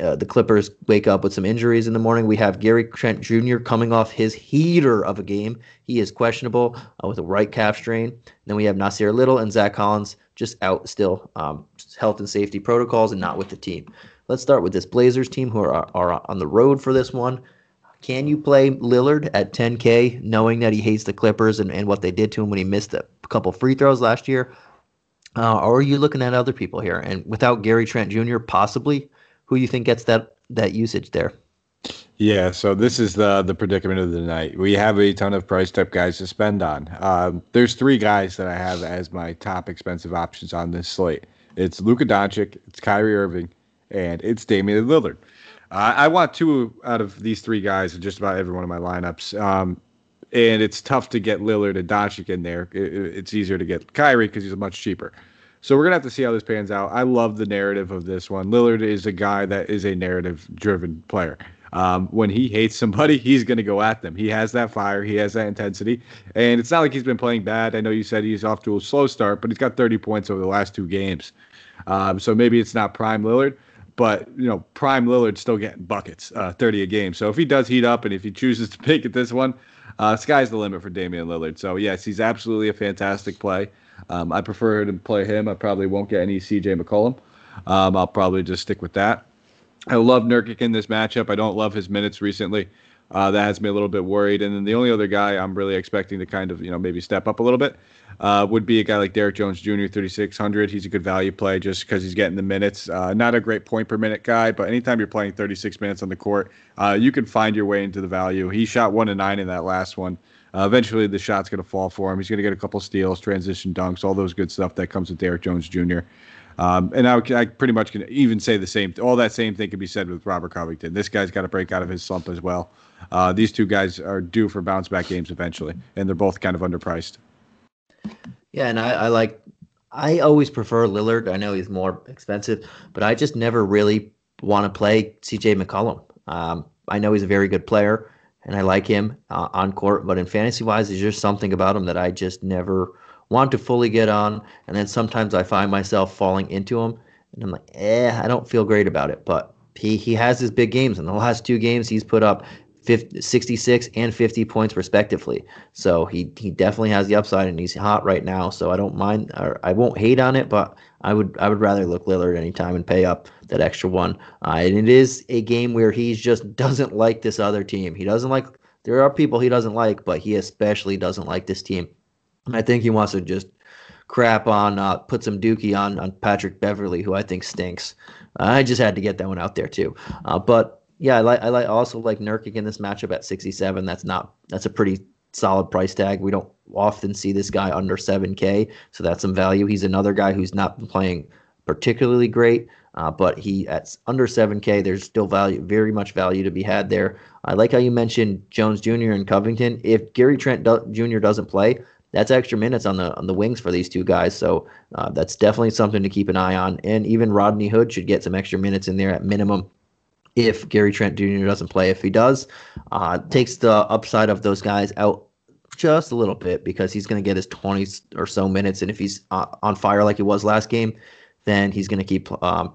uh, the Clippers wake up with some injuries in the morning. We have Gary Trent Jr. coming off his heater of a game. He is questionable uh, with a right calf strain. And then we have Nassir Little and Zach Collins just out still, um, health and safety protocols, and not with the team. Let's start with this Blazers team who are, are on the road for this one. Can you play Lillard at 10K knowing that he hates the Clippers and, and what they did to him when he missed a couple free throws last year? Uh, or are you looking at other people here? And without Gary Trent Jr., possibly, who you think gets that that usage there? Yeah, so this is the the predicament of the night. We have a ton of price type guys to spend on. Um, there's three guys that I have as my top expensive options on this slate. It's Luka Doncic, it's Kyrie Irving, and it's Damian Lillard. Uh, I want two out of these three guys in just about every one of my lineups. Um, and it's tough to get Lillard and Doncic in there. It, it's easier to get Kyrie because he's much cheaper. So we're gonna have to see how this pans out. I love the narrative of this one. Lillard is a guy that is a narrative-driven player. Um, when he hates somebody, he's going to go at them. He has that fire, he has that intensity, and it's not like he's been playing bad. I know you said he's off to a slow start, but he's got 30 points over the last two games. Um, so maybe it's not prime Lillard, but you know, prime Lillard's still getting buckets, uh, 30 a game. So if he does heat up and if he chooses to pick at this one, uh, sky's the limit for Damian Lillard. So yes, he's absolutely a fantastic play. Um, I prefer to play him. I probably won't get any CJ McCollum. Um, I'll probably just stick with that. I love Nurkic in this matchup. I don't love his minutes recently. Uh, that has me a little bit worried. And then the only other guy I'm really expecting to kind of, you know, maybe step up a little bit uh, would be a guy like Derrick Jones Jr., 3,600. He's a good value play just because he's getting the minutes. Uh, not a great point per minute guy, but anytime you're playing 36 minutes on the court, uh, you can find your way into the value. He shot one and nine in that last one. Uh, eventually, the shot's going to fall for him. He's going to get a couple steals, transition dunks, all those good stuff that comes with Derrick Jones Jr. Um, and I, I, pretty much can even say the same. All that same thing can be said with Robert Covington. This guy's got to break out of his slump as well. Uh, these two guys are due for bounce back games eventually, and they're both kind of underpriced. Yeah, and I, I like. I always prefer Lillard. I know he's more expensive, but I just never really want to play CJ McCollum. Um, I know he's a very good player, and I like him uh, on court, but in fantasy wise, there's just something about him that I just never want to fully get on, and then sometimes I find myself falling into him, and I'm like, eh, I don't feel great about it. But he he has his big games. In the last two games, he's put up 50, 66 and 50 points respectively. So he he definitely has the upside, and he's hot right now. So I don't mind, or I won't hate on it, but I would I would rather look Lillard anytime and pay up that extra one. Uh, and it is a game where he just doesn't like this other team. He doesn't like. There are people he doesn't like, but he especially doesn't like this team. I think he wants to just crap on, uh, put some dookie on on Patrick Beverley, who I think stinks. I just had to get that one out there too. Uh, but yeah, I like I like also like Nurkic in this matchup at 67. That's not that's a pretty solid price tag. We don't often see this guy under 7K, so that's some value. He's another guy who's not been playing particularly great, uh, but he at under 7K, there's still value, very much value to be had there. I like how you mentioned Jones Jr. and Covington. If Gary Trent do- Jr. doesn't play, that's extra minutes on the on the wings for these two guys. So uh, that's definitely something to keep an eye on. And even Rodney Hood should get some extra minutes in there at minimum if Gary Trent Jr. doesn't play. If he does, uh, takes the upside of those guys out just a little bit because he's going to get his 20 or so minutes. And if he's uh, on fire like he was last game, then he's going to keep um,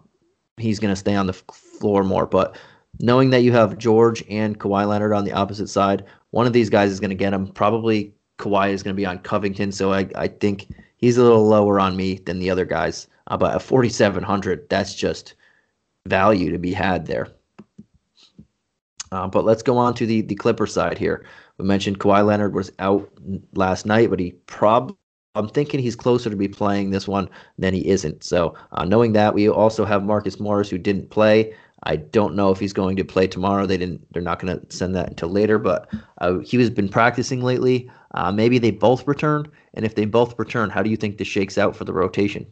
he's going to stay on the floor more. But knowing that you have George and Kawhi Leonard on the opposite side, one of these guys is going to get him. Probably Kawhi is going to be on Covington, so I, I think he's a little lower on me than the other guys. Uh, but at 4,700, that's just value to be had there. Uh, but let's go on to the the Clipper side here. We mentioned Kawhi Leonard was out last night, but he probably I'm thinking he's closer to be playing this one than he isn't. So uh, knowing that, we also have Marcus Morris who didn't play. I don't know if he's going to play tomorrow. They didn't. They're not going to send that until later. But uh, he has been practicing lately. Uh, maybe they both return, and if they both return, how do you think this shakes out for the rotation?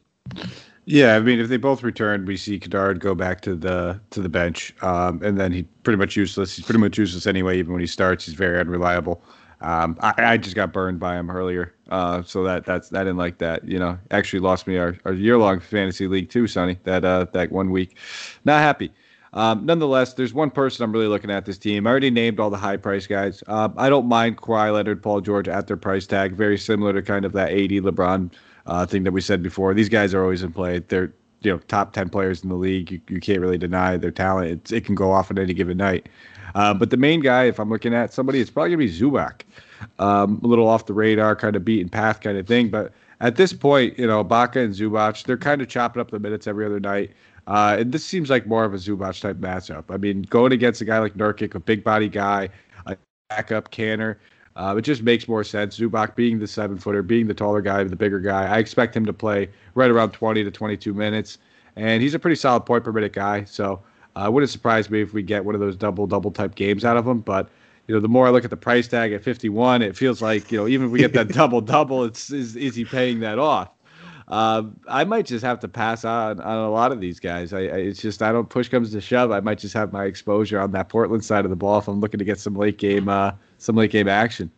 Yeah, I mean, if they both return, we see Kennard go back to the to the bench, um, and then he pretty much useless. He's pretty much useless anyway. Even when he starts, he's very unreliable. Um, I, I, just got burned by him earlier, uh, so that that's I didn't like that. You know, actually lost me our, our year long fantasy league too, Sonny. That uh, that one week, not happy. Um, nonetheless, there's one person I'm really looking at this team. I already named all the high price guys. Uh, I don't mind Kawhi Leonard, Paul George at their price tag. Very similar to kind of that 80 LeBron uh, thing that we said before. These guys are always in play. They're you know top ten players in the league. You, you can't really deny their talent. It's, it can go off on any given night. Uh, but the main guy, if I'm looking at somebody, it's probably gonna be Zubac. Um, a little off the radar, kind of beaten path kind of thing. But at this point, you know, Ibaka and Zubac, they're kind of chopping up the minutes every other night. Uh, and this seems like more of a Zubac type matchup. I mean, going against a guy like Nurkic, a big body guy, a backup canner, uh, it just makes more sense. Zubac being the seven footer, being the taller guy, the bigger guy, I expect him to play right around 20 to 22 minutes. And he's a pretty solid point per minute guy. So uh, it wouldn't surprise me if we get one of those double double type games out of him. But you know, the more I look at the price tag at 51, it feels like you know even if we get that double double, it's is, is he paying that off? Uh, I might just have to pass on on a lot of these guys. I, I, it's just I don't push comes to shove. I might just have my exposure on that Portland side of the ball if I'm looking to get some late game uh, some late game action.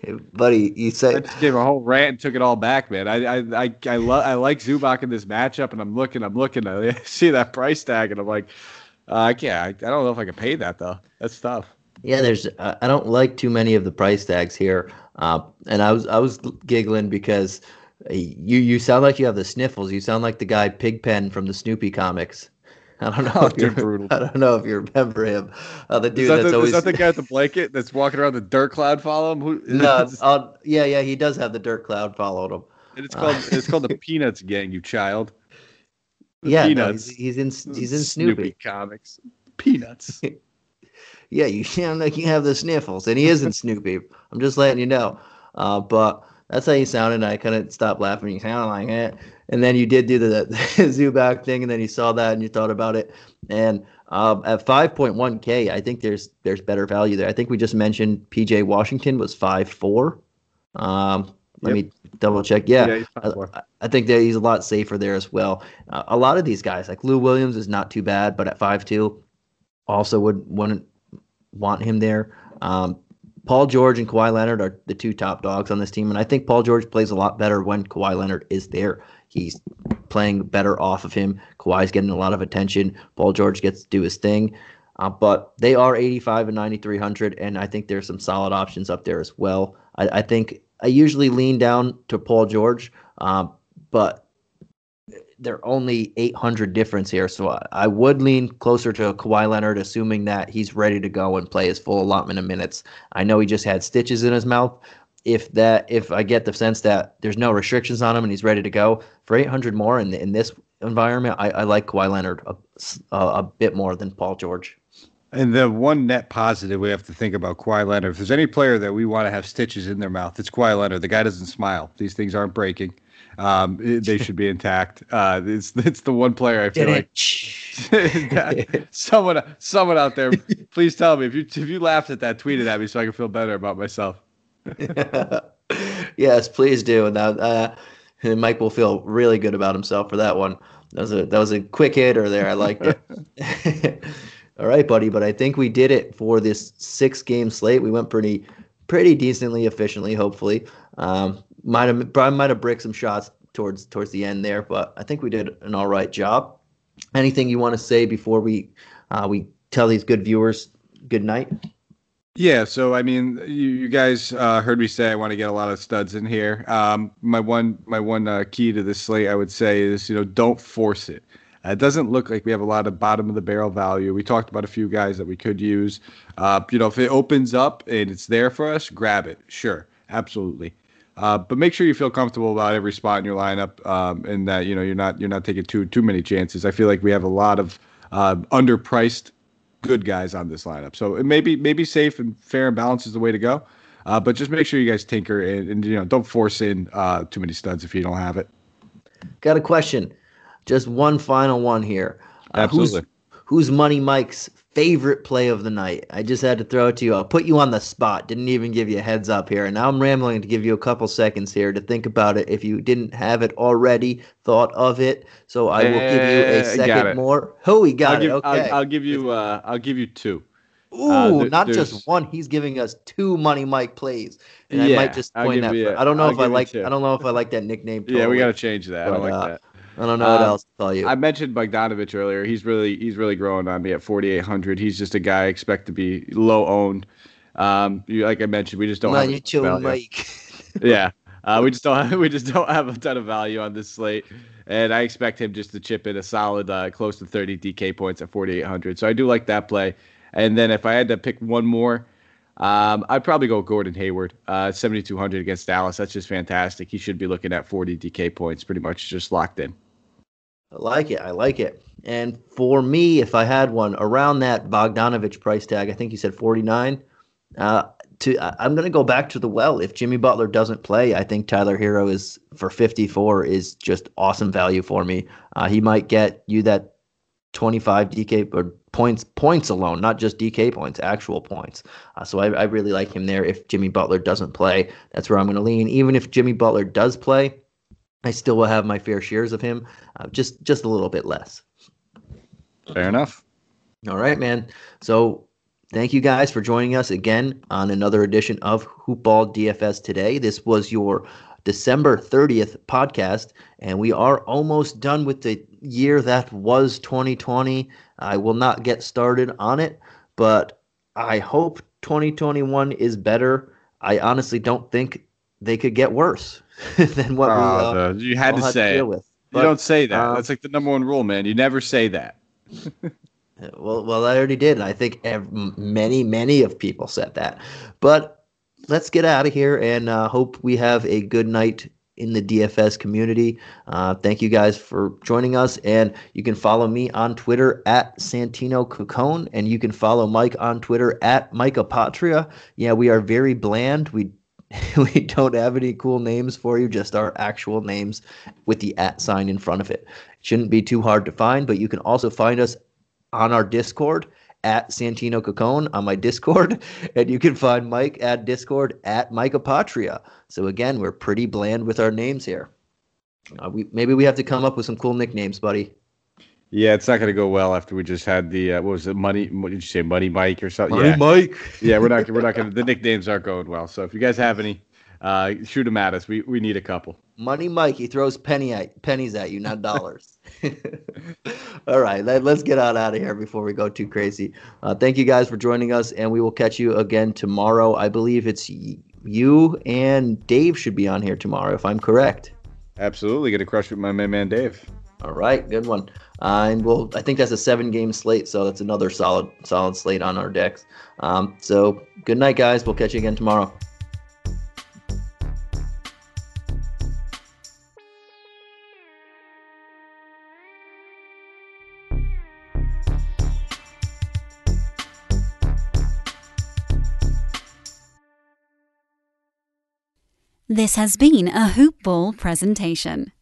Hey, buddy, you I said just gave a whole rant and took it all back, man. I I I I, lo- I like Zubac in this matchup, and I'm looking, I'm looking, I see that price tag, and I'm like, uh, I can't. I, I don't know if I can pay that though. That's tough. Yeah, there's. Uh, I don't like too many of the price tags here, uh, and I was I was giggling because you you sound like you have the sniffles. You sound like the guy Pigpen from the Snoopy comics. I don't know. Oh, if you're, brutal. I don't know if you remember him. Uh, the Is dude that, that's the, always is that the guy with the blanket that's walking around the dirt cloud? Follow him. Who? no. Uh, yeah, yeah, he does have the dirt cloud followed him. And it's called it's called the Peanuts Gang, you child. The yeah, no, Peanuts. he's, he's in he's in Snoopy. comics. Peanuts. Yeah, you sound like you have the sniffles, and he isn't Snoopy. I'm just letting you know. Uh, but that's how you sounded. And I couldn't stop laughing. You sound like it. And then you did do the, the Zubac thing, and then you saw that and you thought about it. And um, at 5.1K, I think there's there's better value there. I think we just mentioned PJ Washington was 5.4. Um, let Yep. me double check. Yeah, he's fine for it. I, I think that he's a lot safer there as well. Uh, a lot of these guys, like Lou Williams, is not too bad, but at 5'2, also would wouldn't want him there. Um, Paul George and Kawhi Leonard are the two top dogs on this team, and I think Paul George plays a lot better when Kawhi Leonard is there. He's playing better off of him. Kawhi's getting a lot of attention. Paul George gets to do his thing. Uh, but they are 85 and 9,300, and I think there's some solid options up there as well. I, I think I usually lean down to Paul George, um, but they're only 800 difference here. So I, would lean closer to Kawhi Leonard, assuming that he's ready to go and play his full allotment of minutes. I know he just had stitches in his mouth. If that, if I get the sense that there's no restrictions on him and he's ready to go for 800 more in in this environment, I, I like Kawhi Leonard a, a bit more than Paul George. And the one net positive we have to think about Kawhi Leonard, if there's any player that we want to have stitches in their mouth, it's Kawhi Leonard. The guy doesn't smile. These things aren't breaking. Um, they should be intact. Uh, it's it's the one player I feel like someone someone out there, please tell me if you if you laughed at that, tweeted at me so I can feel better about myself. yes, please do. And that, uh, Mike will feel really good about himself for that one. That was a that was a quick hitter there. I liked it. All right, buddy. But I think we did it for this six game slate. We went pretty pretty decently, efficiently. Hopefully, um, might have probably might have bricked some shots towards towards the end there, but I think we did an all right job. Anything you want to say before we uh, we tell these good viewers good night? Yeah, so I mean, you, you guys uh, heard me say I want to get a lot of studs in here. Um, my one my one uh, key to this slate, I would say, is you know don't force it. Uh, it doesn't look like we have a lot of bottom of the barrel value. We talked about a few guys that we could use. Uh, you know, if it opens up and it's there for us, grab it. Sure, absolutely. Uh, but make sure you feel comfortable about every spot in your lineup, um, and that you know you're not you're not taking too too many chances. I feel like we have a lot of uh, underpriced good guys on this lineup. So it may be maybe safe and fair and balanced is the way to go. Uh, but just make sure you guys tinker and, and you know don't force in uh, too many studs if you don't have it. Got a question. Just one final one here. Uh, who's- Absolutely. Who's, Money Mike's favorite play of the night? I just had to throw it to you. I'll put you on the spot. Didn't even give you a heads up here. And now I'm rambling to give you a couple seconds here to think about it if you didn't have it already, thought of it. So I will give you a Eh, second more. Oh, we got I'll it. give, okay. I'll, I'll give you uh, I'll give you two. Ooh, uh, there- not just one. He's giving us two Money Mike plays. And I Yeah, might just point that. I don't know I'll if I like. I don't know if I like that nickname. Yeah, we got to change that. I don't like uh, that. I don't know what Um, else to tell you. I mentioned Bogdanovic earlier. He's really he's really growing on me at 4,800. He's just a guy I expect to be low owned. Um, you, like I mentioned, we just don't have on, you much chill, value. Mike. yeah. Uh, we just don't have, we just don't have a ton of value on this slate, and I expect him just to chip in a solid uh, close to 30 DK points at 4,800. So I do like that play. And then if I had to pick one more, um, I'd probably go Gordon Hayward, uh, 7,200 against Dallas. That's just fantastic. He should be looking at 40 DK points, pretty much just locked in. I like it. I like it. And for me, if I had one around that Bogdanovic price tag, I think you said 49. Uh, to I'm going to go back to the well. If Jimmy Butler doesn't play, I think Tyler Herro is for 54 is just awesome value for me. Uh, he might get you that 25 DK or points points alone, not just DK points, actual points. Uh, so I, I really like him there. If Jimmy Butler doesn't play, that's where I'm going to lean. Even if Jimmy Butler does play, I still will have my fair shares of him, uh, just just a little bit less. Fair enough. All right, man. So thank you guys for joining us again on another edition of Hoopball DFS today. This was your December 30th podcast, and we are almost done with the year that was 2020. I will not get started on it, but I hope 2021 is better. I honestly don't think they could get worse than what we uh, uh, you had to say. To with. But, you don't say that. Um, That's like the number one rule, man. You never say that. well, well, I already did, and I think many, many of people said that. But let's get out of here and uh, hope we have a good night in the DFS community. Uh, thank you guys for joining us. And you can follow me on Twitter at Santino Cocone, and you can follow Mike on Twitter at Micah Patria. Yeah, we are very bland. We we don't have any cool names for you, just our actual names with the at sign in front of it. it shouldn't be too hard to find, but you can also find us on our Discord at Santino Cocone on my Discord, and you can find Mike at Discord at Mike. So again, we're pretty bland with our names here. Uh, we maybe we have to come up with some cool nicknames, buddy. Yeah, it's not going to go well after we just had the uh, what was it, money? What did you say, Money Mike or something? Money yeah. Mike. yeah, we're not we're not going to. The nicknames aren't going well. So if you guys have any, uh, shoot them at us. We we need a couple. Money Mike, he throws penny at, pennies at you, not dollars. All right, let, us get on out of here before we go too crazy. Uh, thank you guys for joining us, and we will catch you again tomorrow. I believe it's you and Dave should be on here tomorrow, if I'm correct. Absolutely, going to crush with my main man Dave. All right, good one. Uh, and we'll, I think that's a seven-game slate, so that's another solid, solid slate on our decks. Um, so good night, guys. We'll catch you again tomorrow. This has been a Hoop Ball presentation.